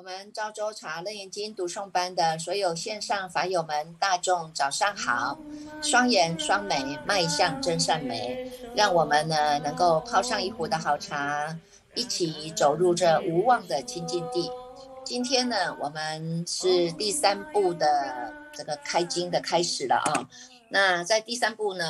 我们昭州茶楞严经读诵班的所有线上法友们，大众早上好！双眼双眉，迈向真善美，让我们呢能够泡上一壶的好茶，一起走入这无望的清净地。今天呢，我们是第三步的这个开经的开始了啊。那在第三步呢，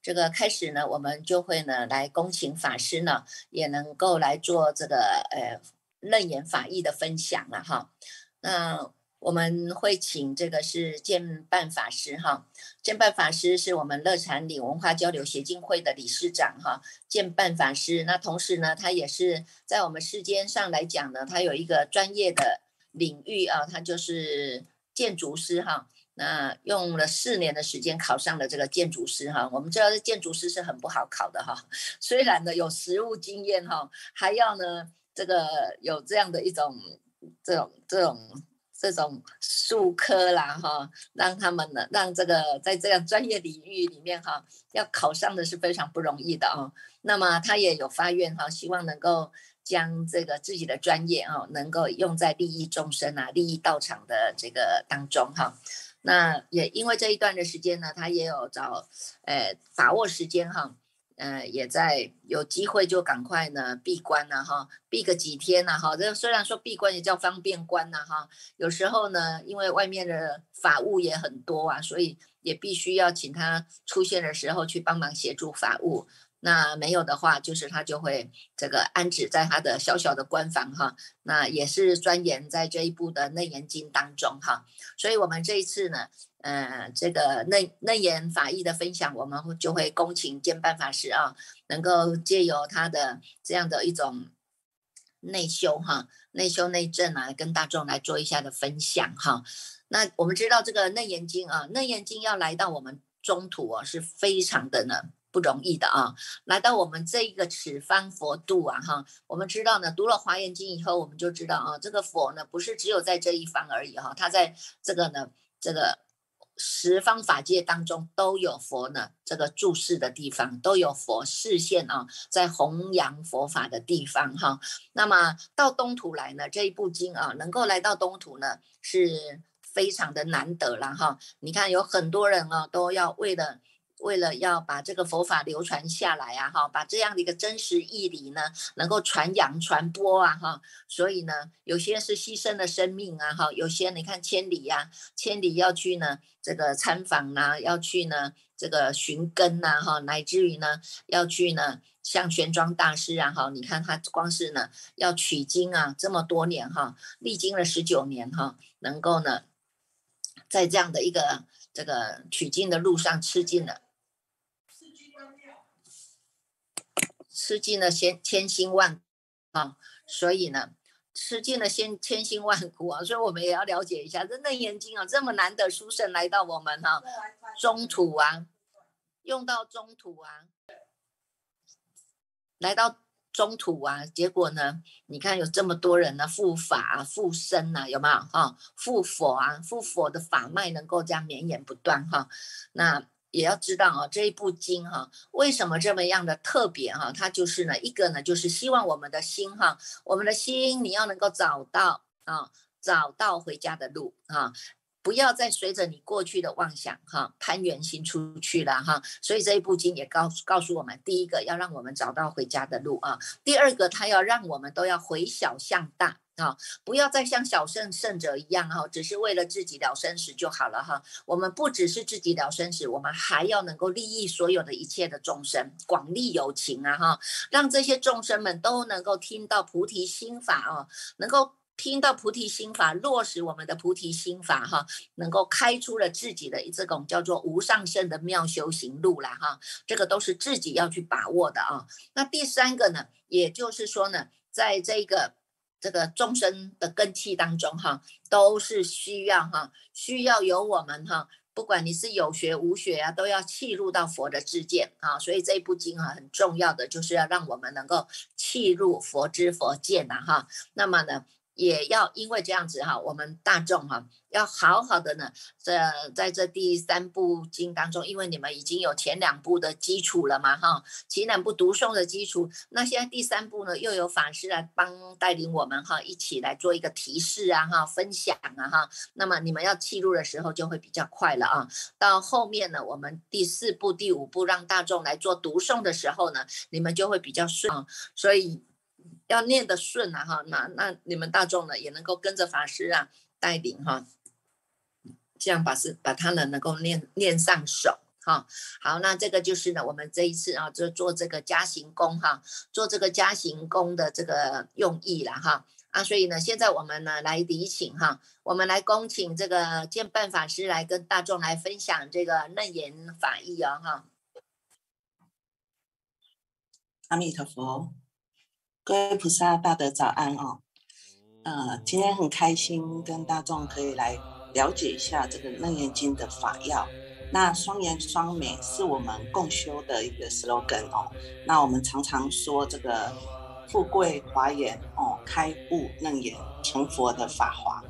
这个开始呢，我们就会呢来恭请法师呢，也能够来做这个呃。楞严法义的分享了哈，那我们会请这个是建办法师哈，建办法师是我们乐禅里文化交流协进会的理事长哈，建办法师，那同时呢，他也是在我们世间上来讲呢，他有一个专业的领域啊，他就是建筑师哈，那用了四年的时间考上了这个建筑师哈，我们知道这建筑师是很不好考的哈，虽然呢有实务经验哈，还要呢。这个有这样的一种这种这种这种术科啦哈，让他们呢让这个在这样专业领域里面哈，要考上的是非常不容易的啊。那么他也有发愿哈，希望能够将这个自己的专业啊，能够用在利益众生啊、利益道场的这个当中哈。那也因为这一段的时间呢，他也有找呃把握时间哈。呃，也在有机会就赶快呢闭关了哈，闭个几天呐哈。这虽然说闭关也叫方便关呐哈，有时候呢，因为外面的法务也很多啊，所以也必须要请他出现的时候去帮忙协助法务。那没有的话，就是他就会这个安置在他的小小的官房哈。那也是钻研在这一部的内严经当中哈。所以我们这一次呢。呃，这个内内言法义的分享，我们就会恭请兼办法师啊，能够借由他的这样的一种内修哈，内修内证啊，跟大众来做一下的分享哈。那我们知道这个内言经啊，内言经要来到我们中土啊，是非常的呢不容易的啊。来到我们这一个此方佛度啊哈，我们知道呢，读了华严经以后，我们就知道啊，这个佛呢不是只有在这一方而已哈，他在这个呢这个。十方法界当中都有佛呢，这个注视的地方都有佛视线啊，在弘扬佛法的地方哈。那么到东土来呢，这一部经啊，能够来到东土呢，是非常的难得了哈。你看有很多人啊，都要为了。为了要把这个佛法流传下来啊，哈，把这样的一个真实义理呢，能够传扬传播啊，哈，所以呢，有些是牺牲了生命啊，哈，有些你看千里呀，千里要去呢，这个参访呐，要去呢，这个寻根呐，哈，乃至于呢，要去呢，像玄奘大师啊，哈，你看他光是呢，要取经啊，这么多年哈，历经了十九年哈，能够呢，在这样的一个这个取经的路上吃尽了。吃尽了千千辛万啊，所以呢，吃尽了千千辛万苦啊，所以我们也要了解一下，这《楞严经》啊，这么难得书圣来到我们哈中土啊，用到中土啊，来到中土啊，结果呢，你看有这么多人呢，复法啊复生呐，有没有哈？复佛啊，复佛的法脉能够这样绵延不断哈，那。也要知道啊，这一部经哈，为什么这么样的特别哈？它就是呢，一个呢，就是希望我们的心哈，我们的心你要能够找到啊，找到回家的路啊，不要再随着你过去的妄想哈，攀缘心出去了哈。所以这一部经也告诉告诉我们，第一个要让我们找到回家的路啊，第二个它要让我们都要回小向大。啊，不要再像小圣圣者一样哈，只是为了自己了生死就好了哈。我们不只是自己了生死，我们还要能够利益所有的一切的众生，广利有情啊哈，让这些众生们都能够听到菩提心法啊，能够听到菩提心法，落实我们的菩提心法哈，能够开出了自己的这种叫做无上圣的妙修行路了哈。这个都是自己要去把握的啊。那第三个呢，也就是说呢，在这个。这个众生的根器当中，哈，都是需要哈，需要有我们哈，不管你是有学无学啊，都要契入到佛的智见啊。所以这一部经啊，很重要的就是要让我们能够契入佛之佛见呐哈。那么呢，也要因为这样子哈，我们大众哈要好好的呢，这在这第三部经当中，因为你们已经有前两部的基础了嘛哈，前两部读诵的基础，那现在第三部呢又有法师来帮带领我们哈，一起来做一个提示啊哈，分享啊哈，那么你们要记录的时候就会比较快了啊。到后面呢，我们第四部、第五部让大众来做读诵的时候呢，你们就会比较顺啊，所以。要念得顺啊哈，那那你们大众呢也能够跟着法师啊带领哈，这样把是把它呢能够念念上手哈。好，那这个就是呢我们这一次啊就做这个加行功哈，做这个加行功的这个用意了哈啊，所以呢现在我们呢来礼请哈，我们来恭请这个建办法师来跟大众来分享这个楞严法义哦哈。阿弥陀佛。各位菩萨大德早安哦，呃，今天很开心跟大众可以来了解一下这个楞严经的法要。那双言双美是我们共修的一个 slogan 哦。那我们常常说这个富贵华严哦，开悟楞严成佛的法华。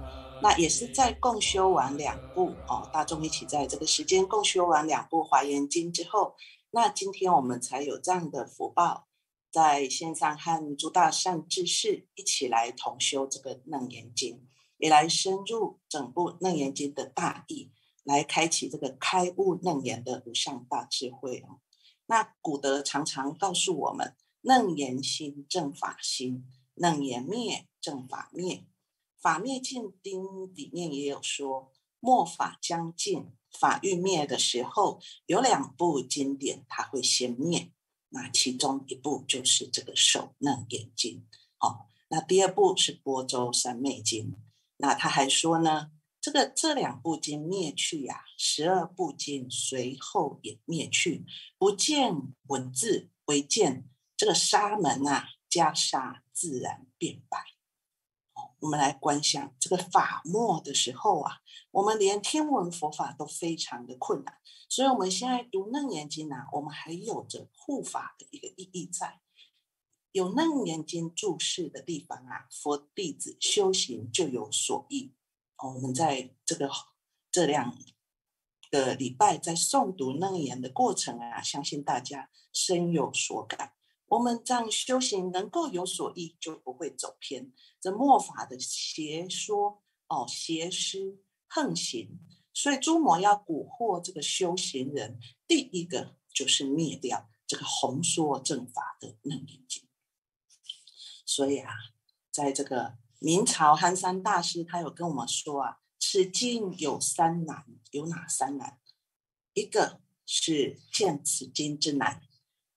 那也是在共修完两部哦，大众一起在这个时间共修完两部华严经之后，那今天我们才有这样的福报。在线上和诸大善知识一起来同修这个楞严经，也来深入整部楞严经的大义，来开启这个开悟楞严的无上大智慧哦。那古德常常告诉我们：楞严心正法心，楞严灭正法灭。法灭尽经里面也有说，末法将尽，法欲灭的时候，有两部经典，它会先灭。那其中一部就是这个《手弄眼睛》，好，那第二部是《波州三昧经》。那他还说呢，这个这两部经灭去呀，十二部经随后也灭去，不见文字，唯见这个沙门啊，袈裟自然变白。我们来观想这个法末的时候啊，我们连天文佛法都非常的困难，所以我们现在读《楞严经》呢，我们还有着护法的一个意义在。有《楞严经》注释的地方啊，佛弟子修行就有所益。我们在这个这两个礼拜在诵读楞严的过程啊，相信大家深有所感。我们这样修行能够有所益，就不会走偏。这末法的邪说哦，邪师横行，所以诸魔要蛊惑这个修行人，第一个就是灭掉这个红说正法的楞严经。所以啊，在这个明朝憨山大师，他有跟我们说啊，此经有三难，有哪三难？一个是见此经之难。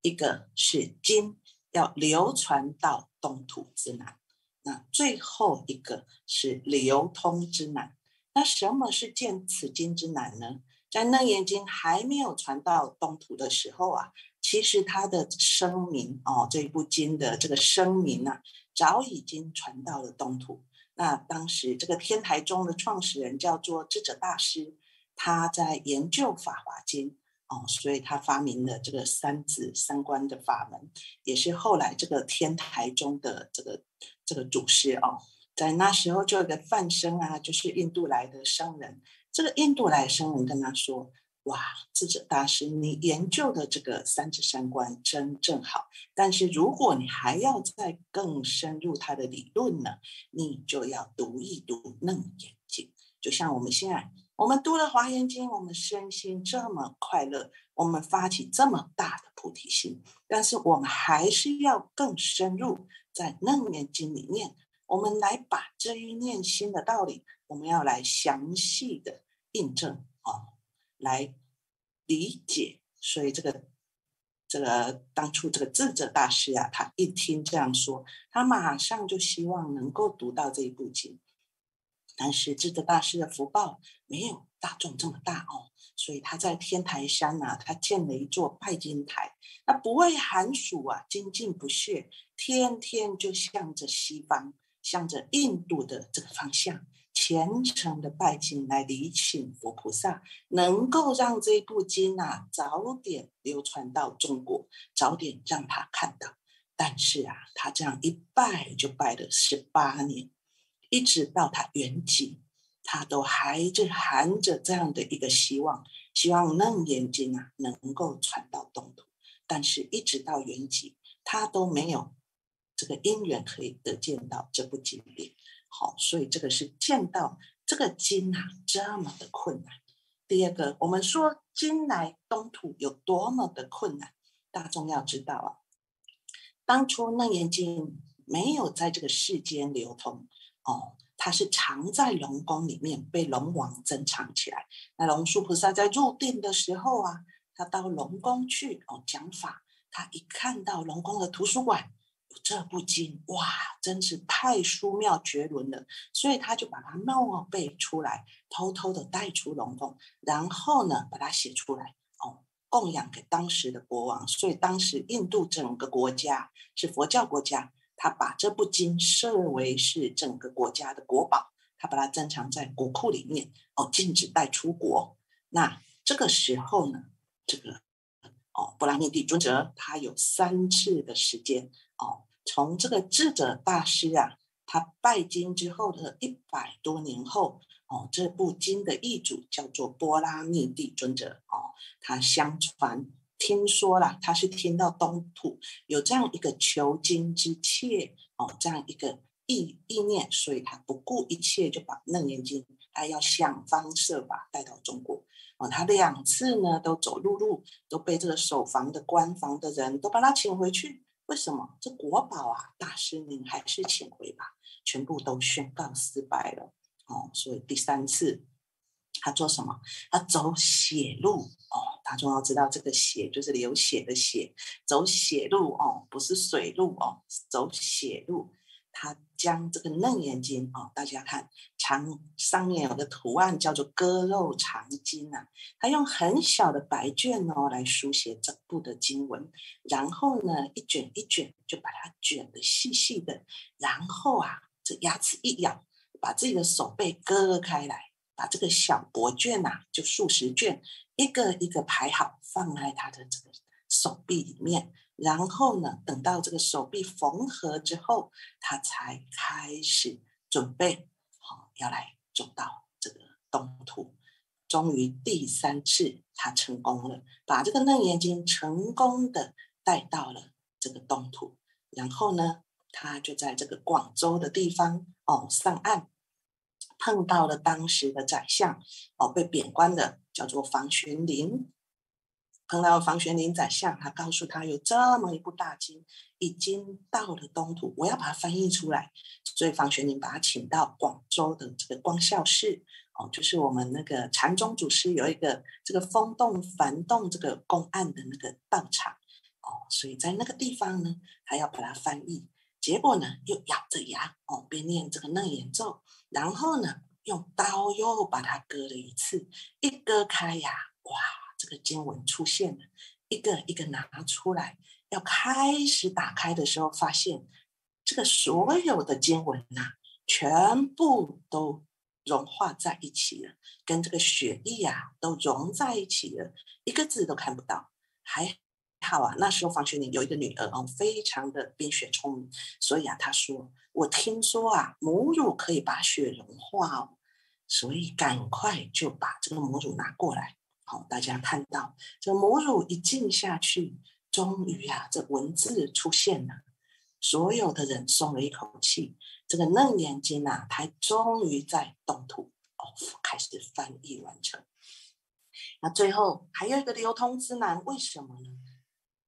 一个是经要流传到东土之难，那最后一个是流通之难。那什么是见此经之难呢？在楞严经还没有传到东土的时候啊，其实它的声明哦，这一部经的这个声明啊，早已经传到了东土。那当时这个天台宗的创始人叫做智者大师，他在研究法华经。哦，所以他发明了这个三子三观的法门，也是后来这个天台中的这个这个祖师哦，在那时候就有个范生啊，就是印度来的僧人。这个印度来的僧人跟他说：“哇，智者大师，你研究的这个三子三观真正好，但是如果你还要再更深入他的理论呢，你就要读一读《楞严经》，就像我们现在。”我们读了《华严经》，我们身心这么快乐，我们发起这么大的菩提心，但是我们还是要更深入在《楞严经》里面，我们来把这一念心的道理，我们要来详细的印证啊，来理解。所以这个这个当初这个智者大师啊，他一听这样说，他马上就希望能够读到这一部经。但是智者大师的福报没有大众这么大哦，所以他在天台山呐，他建了一座拜金台，那不畏寒暑啊，精进不懈，天天就向着西方，向着印度的这个方向，虔诚的拜金来礼请佛菩萨，能够让这部经啊早点流传到中国，早点让他看到。但是啊，他这样一拜就拜了十八年。一直到它圆寂，它都还是含着这样的一个希望，希望楞严经啊能够传到东土。但是，一直到圆寂，它都没有这个因缘可以得见到这部经典。好，所以这个是见到这个经啊这么的困难。第二个，我们说经来东土有多么的困难，大众要知道啊，当初楞严经没有在这个世间流通哦，他是藏在龙宫里面，被龙王珍藏起来。那龙树菩萨在入定的时候啊，他到龙宫去哦讲法，他一看到龙宫的图书馆有。这部经哇，真是太殊妙绝伦了，所以他就把它默背出来，偷偷的带出龙宫，然后呢，把它写出来哦，供养给当时的国王。所以当时印度整个国家是佛教国家，他把这部经设为是整个国家的国宝，他把它珍藏在国库里面哦，禁止带出国。那这个时候呢，这个哦，布拉密帝尊者他有三次的时间。哦，从这个智者大师啊，他拜经之后的一百多年后，哦，这部经的译主叫做波拉密地尊者。哦，他相传听说了，他是听到东土有这样一个求经之切，哦，这样一个意意念，所以他不顾一切就把楞严经，他要想方设法带到中国。哦，他两次呢都走陆路，都被这个守防的官房的人都把他请回去。为什么这国宝啊，大师您还是请回吧？全部都宣告失败了哦。所以第三次他做什么？他走血路哦。大众要知道，这个血就是流血的血，走血路哦，不是水路哦，走血路。他将这个楞严经哦，大家看长上面有个图案叫做割肉长经啊，他用很小的白卷哦来书写整部的经文，然后呢一卷一卷就把它卷得细细的，然后啊这牙齿一咬，把自己的手背割开来，把这个小薄卷呐就数十卷一个一个排好，放在他的这个手臂里面。然后呢，等到这个手臂缝合之后，他才开始准备好要来走到这个东土。终于第三次，他成功了，把这个楞严经成功的带到了这个东土。然后呢，他就在这个广州的地方哦上岸，碰到了当时的宰相哦被贬官的，叫做房玄龄。碰到房玄龄宰相，他告诉他有这么一部大经已经到了东土，我要把它翻译出来。所以房玄龄把他请到广州的这个光孝寺，哦，就是我们那个禅宗祖师有一个这个风动幡动这个公案的那个道场，哦，所以在那个地方呢，还要把它翻译。结果呢，又咬着牙，哦，边念这个楞严咒，然后呢，用刀又把它割了一次，一割开呀，哇！这个经文出现了，一个一个拿出来，要开始打开的时候，发现这个所有的经文呐，全部都融化在一起了，跟这个血液啊都融在一起了，一个字都看不到。还好啊，那时候房玄龄有一个女儿哦，非常的冰雪聪明，所以啊，她说：“我听说啊，母乳可以把雪融化哦，所以赶快就把这个母乳拿过来。”好，大家看到这母乳一浸下去，终于啊，这文字出现了，所有的人松了一口气。这个嫩眼睛啊，它终于在动土哦开始翻译完成。那最后还有一个流通之难，为什么呢？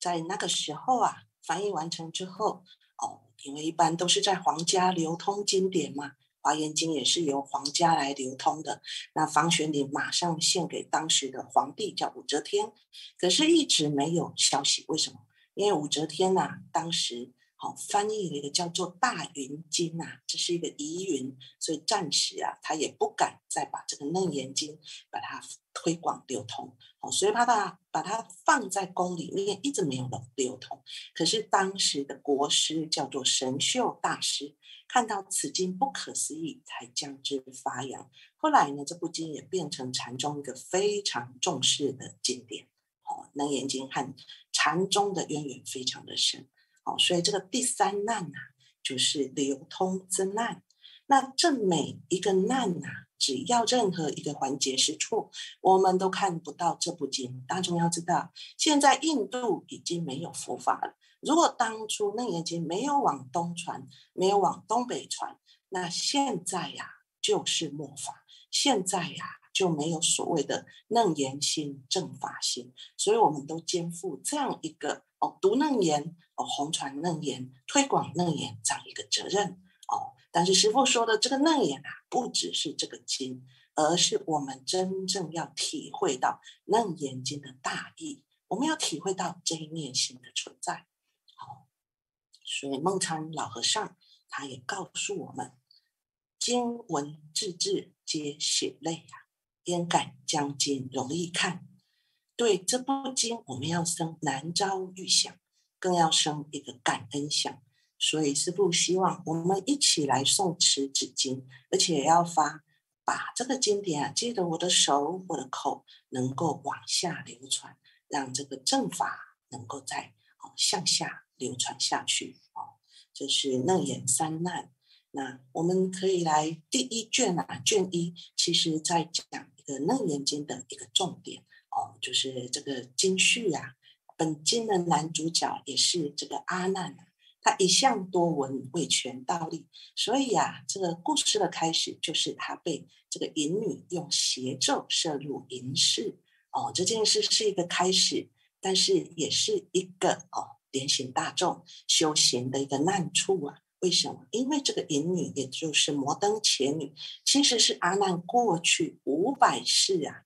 在那个时候啊，翻译完成之后哦，因为一般都是在皇家流通经典嘛。华严经也是由皇家来流通的，那房玄龄马上献给当时的皇帝，叫武则天，可是一直没有消息，为什么？因为武则天呐，当时好翻译了一个叫做《大云经》呐，这是一个疑云，所以暂时啊，他也不敢再把这个楞严经把它推广流通，好，所以把它把它放在宫里面，一直没有流流通。可是当时的国师叫做神秀大师。看到此经不可思议，才将之发扬。后来呢，这部经也变成禅宗一个非常重视的经典。哦，楞严经和禅宗的渊源非常的深。哦，所以这个第三难呐，就是流通之难。那这每一个难呐，只要任何一个环节是错，我们都看不到这部经。大众要知道，现在印度已经没有佛法了。如果当初楞严经没有往东传，没有往东北传，那现在呀就是末法，现在呀就没有所谓的楞严心、正法心。所以，我们都肩负这样一个哦，读楞严哦，红传楞严，推广楞严这样一个责任哦。但是师父说的这个楞严啊，不只是这个经，而是我们真正要体会到楞严经的大义，我们要体会到这一念心的存在。好，所以梦参老和尚他也告诉我们：经文字字皆血泪呀，焉敢将经容易看？对这部经，我们要生难遭遇想，更要生一个感恩想。所以师父希望我们一起来诵持纸经，而且要发把这个经典啊，借着我的手、我的口，能够往下流传，让这个正法能够在哦向下流传下去。哦，这是楞严三难。那我们可以来第一卷啊，卷一，其实在讲的楞严经的一个重点哦，就是这个经序啊。本经的男主角也是这个阿难啊。他一向多闻为权道力，所以啊，这个故事的开始就是他被这个淫女用邪咒摄入淫室哦，这件事是一个开始，但是也是一个哦点醒大众修行的一个难处啊。为什么？因为这个淫女也就是摩登伽女，其实是阿难过去五百世啊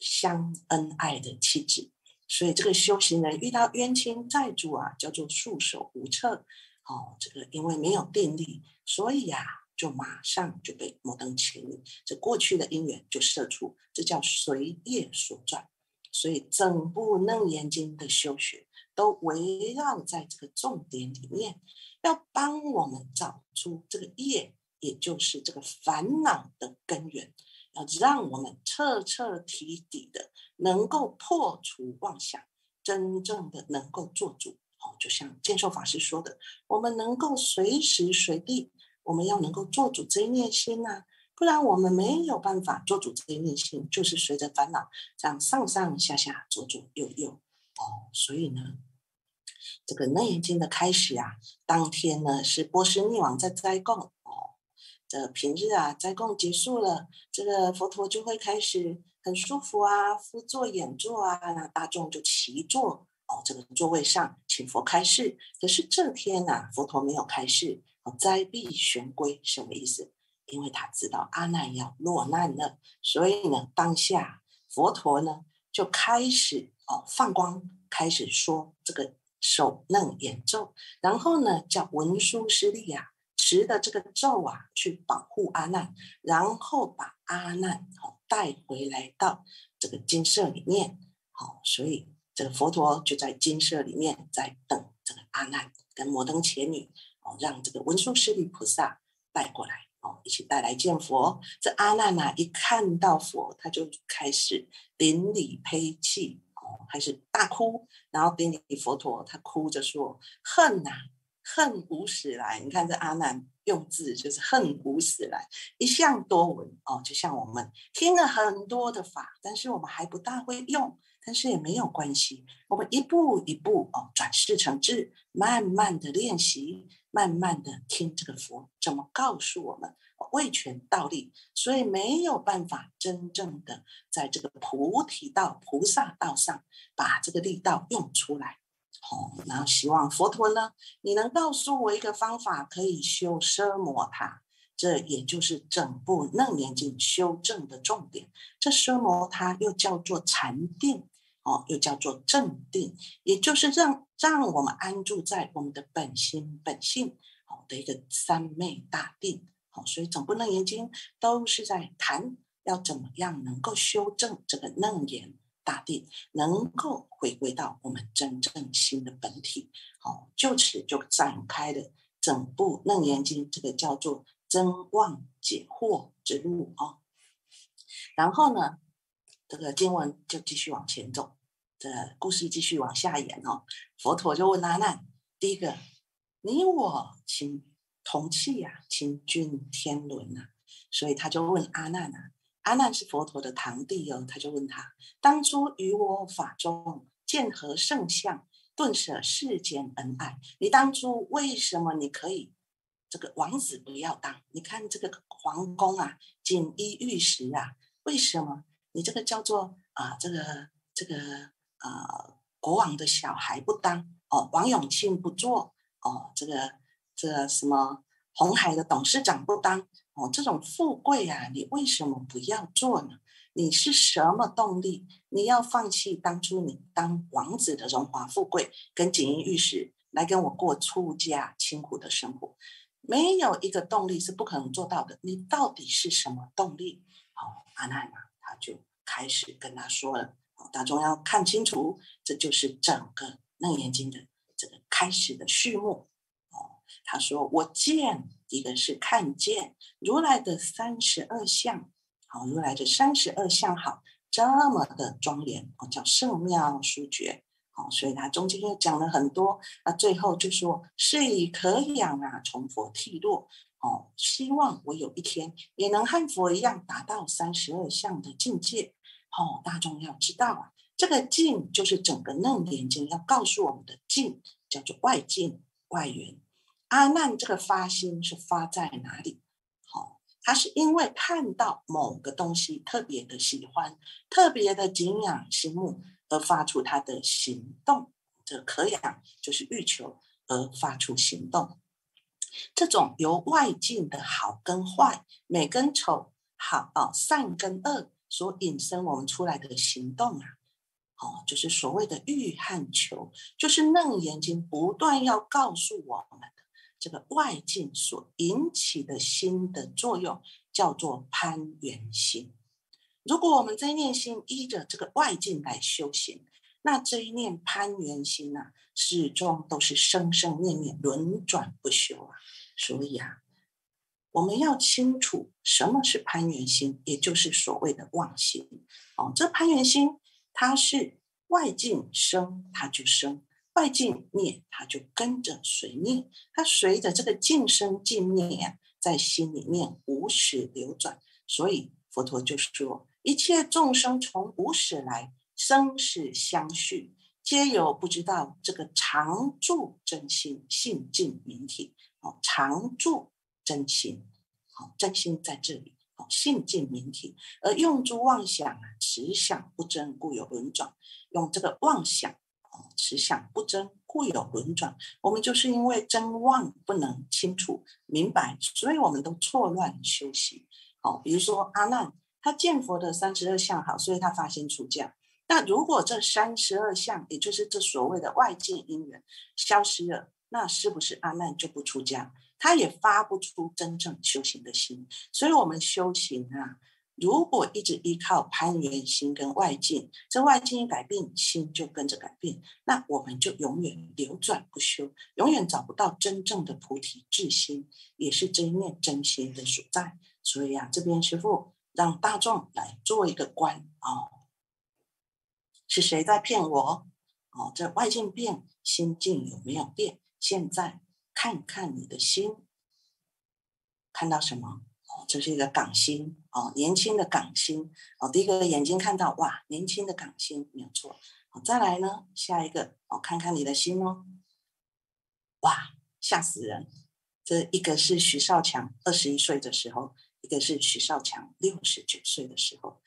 相恩爱的妻子。所以这个修行人遇到冤亲债主啊，叫做束手无策。哦，这个因为没有定力，所以呀，就马上就被摩登伽女这过去的因缘就射出，这叫随业所转。所以整部楞严经的修学都围绕在这个重点里面，要帮我们找出这个业，也就是这个烦恼的根源，要让我们彻彻底底的。能够破除妄想，真正的能够做主哦，就像建寿法师说的，我们能够随时随地，我们要能够做主这一念心呐，不然我们没有办法做主这一念心，就是随着烦恼这样上上下下、左左右右哦。所以呢，这个楞严经的开始啊，当天呢是波斯匿王在斋供哦，这平日啊斋供结束了，这个佛陀就会开始。很舒服啊，夫坐演坐啊，那大众就齐坐哦，这个座位上请佛开示。可是这天呐，佛陀没有开示，哦，斋闭玄归，什么意思？因为他知道阿难要落难了，所以呢，当下佛陀呢就开始哦放光，开始说这个手楞演咒，然后呢叫文殊师利呀持的这个咒啊去保护阿难，然后把阿难哦。带回来到这个金舍里面，好，所以这个佛陀就在金舍里面在等这个阿难跟摩登伽女，哦，让这个文殊师利菩萨带过来，哦，一起带来见佛。这阿难呐，一看到佛，他就开始顶礼呸泣，哦，开始大哭，然后顶礼佛陀，他哭着说：“恨呐，恨无始来。”你看这阿难。用字就是恨无始来，一向多闻哦，就像我们听了很多的法，但是我们还不大会用，但是也没有关系，我们一步一步哦，转世成智，慢慢的练习，慢慢的听这个佛怎么告诉我们为权道力，所以没有办法真正的在这个菩提道、菩萨道上把这个力道用出来。哦，然后希望佛陀呢，你能告诉我一个方法，可以修奢摩他，这也就是整部楞严经修正的重点。这奢摩他又叫做禅定，哦，又叫做正定，也就是让让我们安住在我们的本心本性，好的一个三昧大定。好，所以整部楞严经都是在谈要怎么样能够修正这个楞严。大地能够回归到我们真正心的本体，好，就此就展开了整部楞严经，这个叫做真妄解惑之路啊。然后呢，这个经文就继续往前走，这故事继续往下演哦。佛陀就问阿难：第一个，你我情铜器呀，清俊天伦呐。所以他就问阿难啊，阿难是佛陀的堂弟哦，他就问他：当初于我法中见何圣相，顿舍世间恩爱？你当初为什么你可以这个王子不要当？你看这个皇宫啊，锦衣玉食啊，为什么你这个叫做啊这个这个啊国王的小孩不当哦？王永庆不做哦？这个这什么红海的董事长不当？哦，这种富贵啊，你为什么不要做呢？你是什么动力？你要放弃当初你当王子的荣华富贵，跟锦衣玉食，来跟我过出家清苦的生活？没有一个动力是不可能做到的。你到底是什么动力？好，阿难啊，就开始跟他说了。大众要看清楚，这就是整个《楞严经》的这个开始的序幕。哦，他说：“我见。”一个是看见如来的三十二相，好，如来的三十二相好，这么的庄严，哦，叫圣妙殊觉，好，所以他中间又讲了很多，那最后就说是以可养啊，从佛剃落，哦，希望我有一天也能和佛一样达到三十二相的境界，哦，大众要知道啊，这个境就是整个楞严经要告诉我们的境，叫做外境外缘。阿难这个发心是发在哪里？好，他是因为看到某个东西特别的喜欢，特别的敬仰心目，而发出他的行动。这可养就是欲求而发出行动。这种由外境的好跟坏、美跟丑、好啊善跟恶所引申我们出来的行动啊，哦，就是所谓的欲和求，就是楞严经不断要告诉我们。这个外境所引起的心的作用叫做攀缘心。如果我们这一念心依着这个外境来修行，那这一念攀缘心呢，始终都是生生念念轮转不休啊。所以啊，我们要清楚什么是攀缘心，也就是所谓的妄心。哦，这攀缘心它是外境生，它就生。外境灭，它就跟着随灭，它随着这个境生境灭呀，在心里面无始流转。所以佛陀就说：一切众生从无始来，生死相续，皆有不知道这个常住真心性净明体。哦，常住真心，好，真心在这里。好，性净明体，而用诸妄想啊，持想不真，故有轮转。用这个妄想。哦持想不真，故有轮转。我们就是因为真妄不能清楚明白，所以我们都错乱修习。好，比如说阿难，他见佛的三十二相好，所以他发心出家。那如果这三十二相，也就是这所谓的外界因缘消失了，那是不是阿难就不出家？他也发不出真正修行的心。所以，我们修行啊。如果一直依靠攀缘心跟外境，这外境一改变，心就跟着改变，那我们就永远流转不休，永远找不到真正的菩提智心，也是这一念真心的所在。所以啊，这边师傅让大众来做一个观哦，是谁在骗我？哦，这外境变，心境有没有变？现在看看你的心，看到什么？哦这是一个港星哦，年轻的港星哦。第一个眼睛看到哇，年轻的港星没有错。好，再来呢，下一个哦，看看你的心哦。哇，吓死人！这一个是徐少强二十一岁的时候，一个是徐少强六十九岁的时候。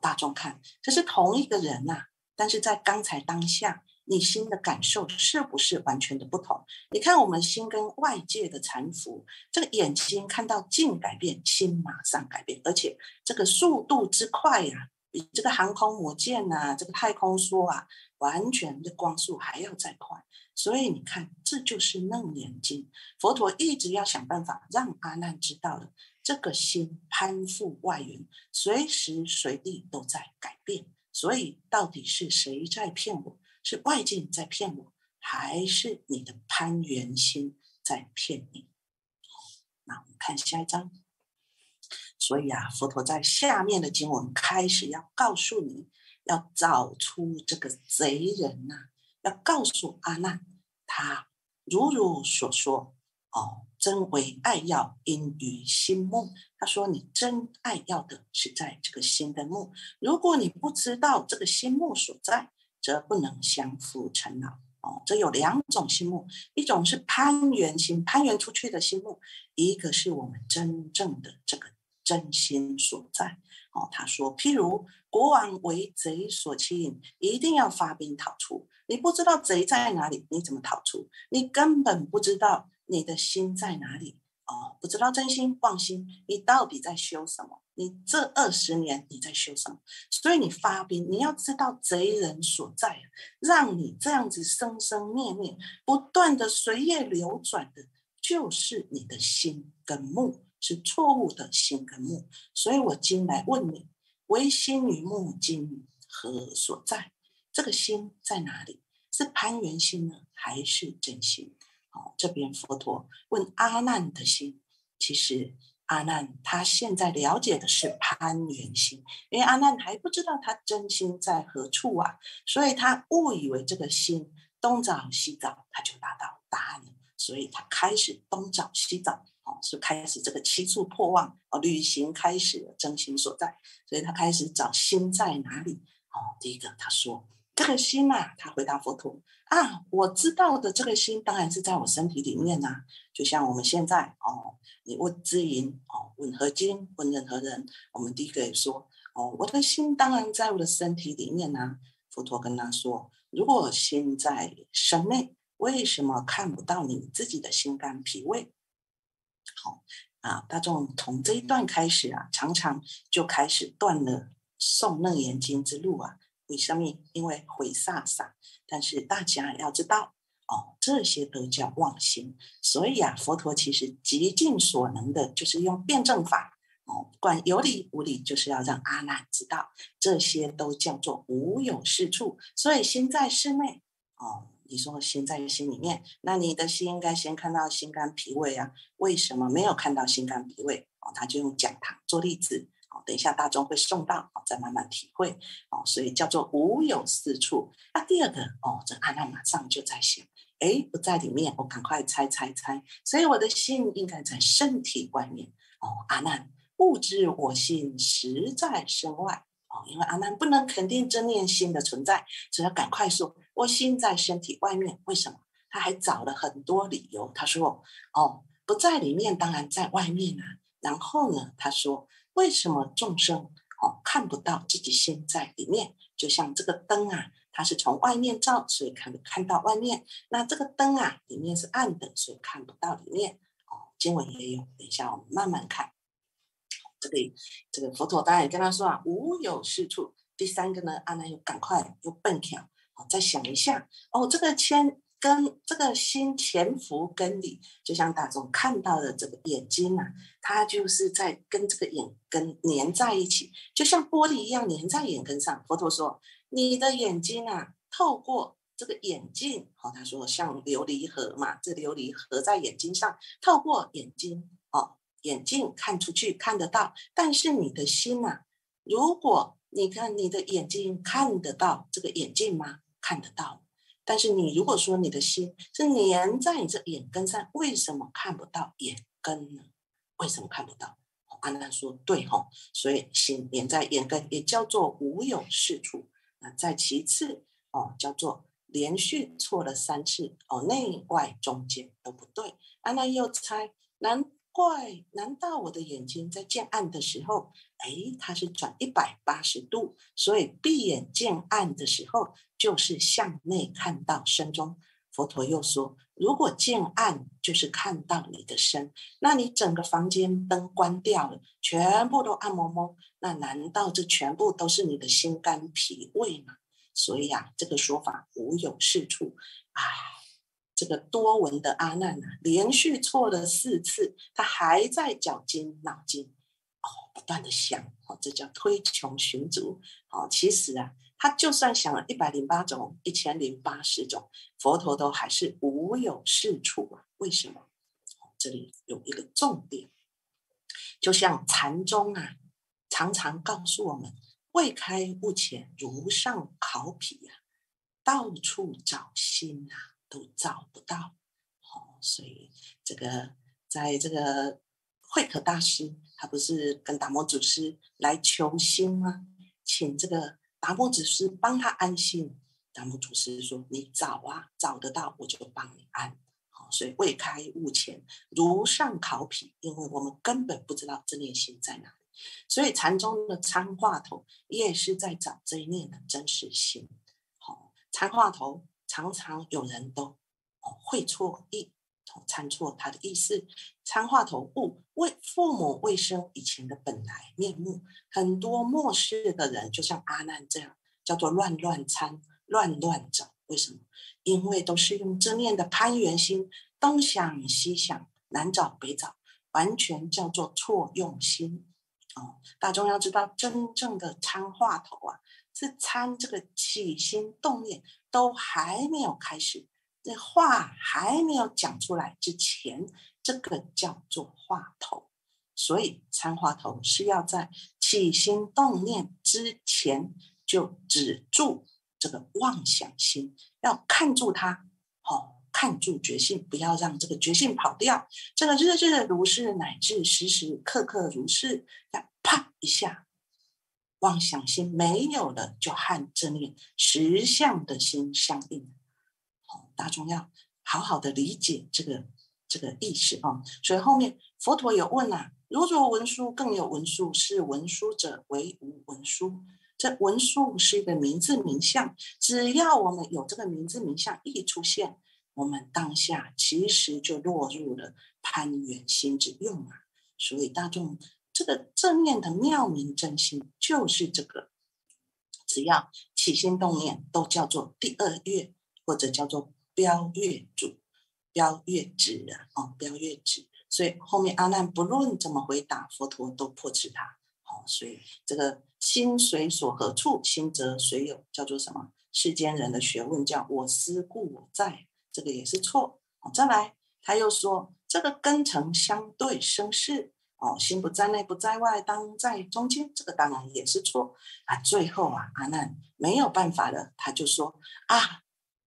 大众看，这是同一个人呐，但是在刚才当下。你心的感受是不是完全的不同？你看我们心跟外界的缠缚，这个眼睛看到境改变，心马上改变，而且这个速度之快呀，比这个航空母舰呐，这个太空梭啊，完全的光速还要再快。所以你看，这就是楞严经，佛陀一直要想办法让阿难知道了，这个心攀附外缘，随时随地都在改变。所以到底是谁在骗我？是外境在骗我，还是你的攀缘心在骗你？那我们看下一章。所以啊，佛陀在下面的经文开始要告诉你，要找出这个贼人呐，要告诉阿难，他如如所说，哦，真为爱要因于心目。他说，你真爱要的是在这个心的目。如果你不知道这个心目所在，则不能相辅成老。哦，这有两种心目，一种是攀缘心，攀缘出去的心目；一个是我们真正的这个真心所在。哦，他说，譬如国王为贼所欺，一定要发兵讨出。你不知道贼在哪里，你怎么讨出？你根本不知道。你的心在哪里？哦，不知道真心妄心，你到底在修什么？你这二十年你在修什么？所以你发兵，你要知道贼人所在，让你这样子生生灭灭，不断的随业流转的，就是你的心跟目是错误的心跟目。所以我今来问你：唯心与目今何所在？这个心在哪里？是攀缘心呢，还是真心？这边佛陀问阿难的心，其实阿难他现在了解的是攀缘心，因为阿难还不知道他真心在何处啊，所以他误以为这个心东找西找他就达到答案了，所以他开始东找西找，哦，是开始这个七处破妄哦，旅行开始了真心所在，所以他开始找心在哪里。哦，第一个他说这个心呐，他回答佛陀。啊，我知道的这个心当然是在我身体里面呐，就像我们现在哦，你问知音哦，问何经，问任何人，我们第一个也说哦，我的心当然在我的身体里面呐。佛陀跟他说，如果心在身内，为什么看不到你自己的心肝脾胃？好啊，大众从这一段开始啊，常常就开始断了诵楞严经之路啊。为什么？因为毁煞煞。但是大家要知道哦，这些都叫妄心。所以啊，佛陀其实极尽所能的，就是用辩证法哦，管有理无理，就是要让阿难知道，这些都叫做无有是处。所以心在室内哦，你说心在心里面，那你的心应该先看到心肝脾胃啊？为什么没有看到心肝脾胃？哦，他就用讲堂做例子。等一下，大众会送到，再慢慢体会哦。所以叫做无有四处。那第二个哦，这阿难马上就在想，哎，不在里面，我赶快猜猜猜。所以我的心应该在身体外面哦。阿难，物知我心实在身外哦。因为阿难不能肯定真念心的存在，所以要赶快说，我心在身体外面。为什么？他还找了很多理由。他说，哦，不在里面，当然在外面啊。然后呢，他说。为什么众生哦看不到自己心在里面？就像这个灯啊，它是从外面照，所以看看到外面。那这个灯啊，里面是暗的，所以看不到里面。哦，经文也有，等一下我们慢慢看。这个这个佛陀当然也跟他说啊，无有是处。第三个呢，阿难又赶快又蹦跳，哦，再想一下，哦，这个千。跟这个心潜伏跟你，就像大众看到的这个眼睛啊，它就是在跟这个眼根粘在一起，就像玻璃一样粘在眼根上。佛陀说，你的眼睛啊，透过这个眼镜，好，他说像琉璃盒嘛，这琉璃盒在眼睛上，透过眼睛，哦，眼镜看出去看得到，但是你的心呐，如果你看你的眼睛看得到这个眼镜吗？看得到。但是你如果说你的心是粘在你这眼根上，为什么看不到眼根呢？为什么看不到？阿难说：对吼，所以心粘在眼根也叫做无有是处。那再其次哦，叫做连续错了三次哦，内外中间都不对。阿难又猜难。怪？难道我的眼睛在见暗的时候，哎，它是转一百八十度，所以闭眼见暗的时候，就是向内看到身中。佛陀又说，如果见暗就是看到你的身，那你整个房间灯关掉了，全部都暗蒙蒙，那难道这全部都是你的心肝脾胃吗？所以啊，这个说法无有是处，唉。这个多闻的阿难啊，连续错了四次，他还在绞尽脑筋，哦，不断的想，哦，这叫推穷寻足，哦，其实啊，他就算想了一百零八种、一千零八十种，佛陀都还是无有是处啊。为什么？这里有一个重点，就像禅宗啊，常常告诉我们：未开悟前，如上考妣啊，到处找心啊。都找不到，好，所以这个在这个慧可大师，他不是跟达摩祖师来求心吗？请这个达摩祖师帮他安心。达摩祖师说：“你找啊，找得到我就帮你安。”好，所以未开悟前如上考妣，因为我们根本不知道这念心在哪里。所以禅宗的参话头也是在找这一念的真实性。好，参话头常常有人都会错意，参错他的意思。参话头悟为父母未生以前的本来面目，很多末世的人就像阿难这样，叫做乱乱参、乱乱找。为什么？因为都是用这念的攀缘心，东想西想，南找北找，完全叫做错用心。哦，大众要知道，真正的参话头啊，是参这个起心动念都还没有开始，这话还没有讲出来之前，这个叫做话头。所以参话头是要在起心动念之前就止住这个妄想心，要看住它，好，看住觉性，不要让这个觉性跑掉。这个日日如是，乃至时时刻刻如是。啪一下，妄想心没有了，就和这念实相的心相应。好，大众要好好的理解这个这个意识啊。所以后面佛陀有问啊：如若文殊更有文殊，是文殊者为无文殊。这文殊是一个名字名相，只要我们有这个名字名相一出现，我们当下其实就落入了攀缘心之用啊。所以大众。这个正念的妙明真心就是这个，只要起心动念都叫做第二月，或者叫做标月主、标月指啊，哦，标月指。所以后面阿难不论怎么回答，佛陀都破斥他。好，所以这个心随所何处，心则随有，叫做什么？世间人的学问叫我思故我在，这个也是错。好，再来，他又说这个根尘相对生事。哦，心不在内，不在外，当在中间，这个当然也是错啊。最后啊，阿难没有办法了，他就说啊，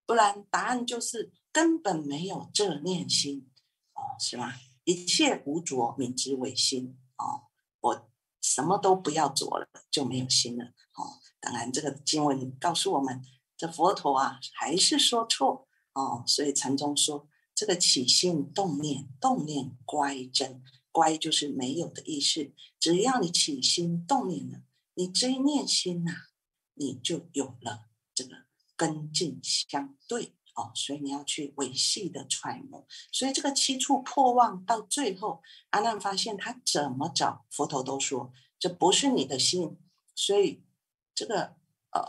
不然答案就是根本没有这念心哦，是吗？一切无着，名之为心哦。我什么都不要着了，就没有心了哦。当然，这个经文告诉我们，这佛陀啊还是说错哦。所以禅宗说，这个起心动念，动念乖真。乖就是没有的意思，只要你起心动念了，你这一念心呐，你就有了这个根境相对哦，所以你要去维系的揣摩。所以这个七处破妄到最后，阿难发现他怎么找佛陀都说这不是你的心，所以这个呃，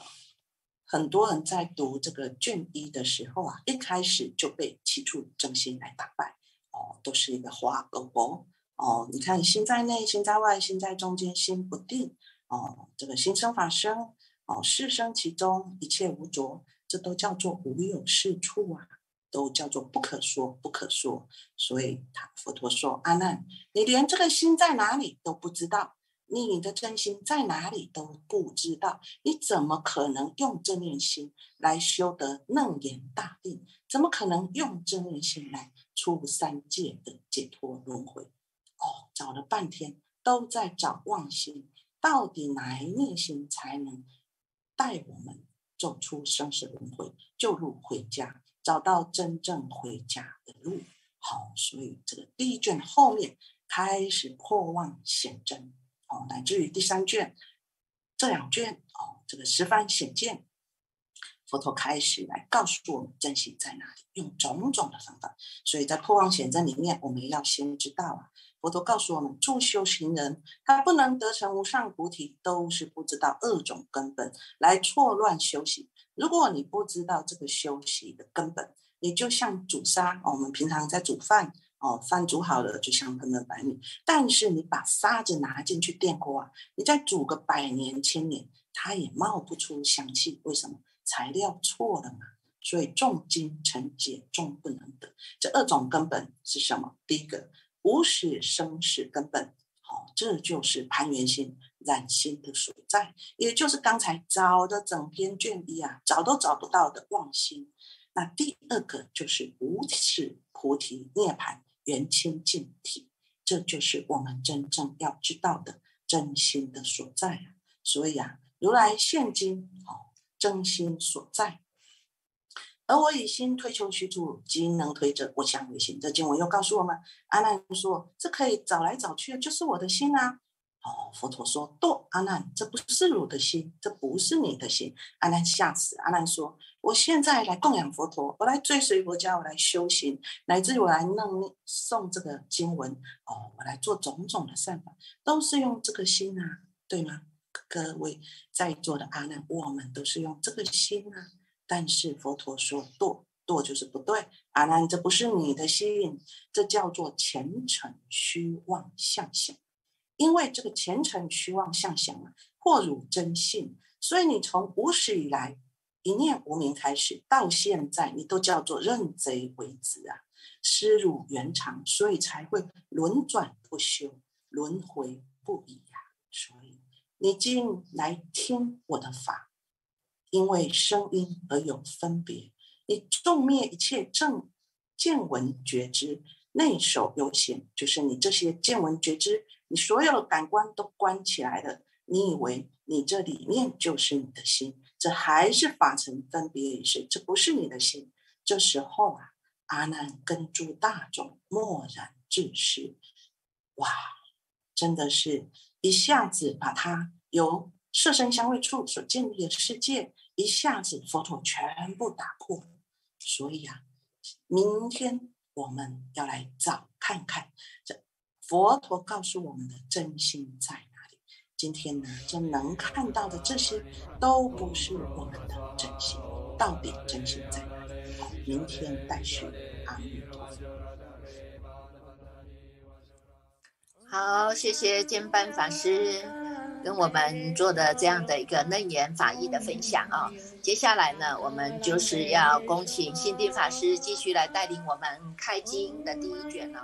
很多人在读这个卷一的时候啊，一开始就被七处真心来打败哦，都是一个花狗狗。哦，你看心在内，心在外，心在中间，心不定。哦，这个心生法生，哦，事生其中，一切无着，这都叫做无有是处啊，都叫做不可说，不可说。所以他佛陀说：“阿难，你连这个心在哪里都不知道，你的真心在哪里都不知道，你怎么可能用这念心来修得楞严大定？怎么可能用这念心来出三界的解脱轮回？”哦，找了半天都在找妄心，到底哪一念心才能带我们走出生死轮回，就路回家，找到真正回家的路？好，所以这个第一卷后面开始破妄显真，哦，乃至于第三卷这两卷，哦，这个十番显见，佛陀开始来告诉我们真心在哪里，用种种的方法。所以在破妄显真里面，我们要先知道啊。佛陀告诉我们，助修行人他不能得成无上菩提，都是不知道二种根本来错乱修行。如果你不知道这个修行的根本，你就像煮沙，我们平常在煮饭，哦，饭煮好了就香喷喷白米，但是你把沙子拿进去电锅啊，你再煮个百年千年，它也冒不出香气。为什么？材料错了嘛。所以重金成解，重不能得。这二种根本是什么？第一个。无始生是根本，好，这就是攀缘心染心的所在，也就是刚才找的整篇卷一啊，找都找不到的妄心。那第二个就是无始菩提涅盘圆清净体，这就是我们真正要知道的真心的所在啊。所以啊，如来现今哦，真心所在。而我以心推求虚处，即能推者，我相为心。这经文又告诉我们，阿难说，这可以找来找去，就是我的心啊。哦，佛陀说：“度阿难，这不是汝的心，这不是你的心。”阿难吓死。阿难说：“我现在来供养佛陀，我来追随佛家，我来修行，乃至我来弄诵这个经文，哦，我来做种种的善法，都是用这个心啊，对吗？各位在座的阿难，我们都是用这个心啊。但是佛陀说，堕堕就是不对。阿难，这不是你的心，这叫做前尘虚妄相想。”因为这个前尘虚妄相想啊，破汝真性，所以你从无始以来一念无明开始，到现在你都叫做认贼为子啊，失汝原常，所以才会轮转不休，轮回不已呀。所以你今来听我的法，因为声音而有分别，你纵灭一切正见闻觉知，内守有显，就是你这些见闻觉知。你所有的感官都关起来了，你以为你这里面就是你的心？这还是法尘分别意识，这不是你的心。这时候啊，阿难跟诸大众默然至视，哇，真的是一下子把他由色身香味触所建立的世界，一下子佛陀全部打破。所以啊，明天我们要来找看看这。佛陀告诉我们的真心在哪里？今天呢，这能看到的这些都不是我们的真心，到底真心在哪里？明天待续。阿弥陀佛。好，谢谢监班法师跟我们做的这样的一个楞严法义的分享啊。接下来呢，我们就是要恭请心定法师继续来带领我们开经的第一卷了。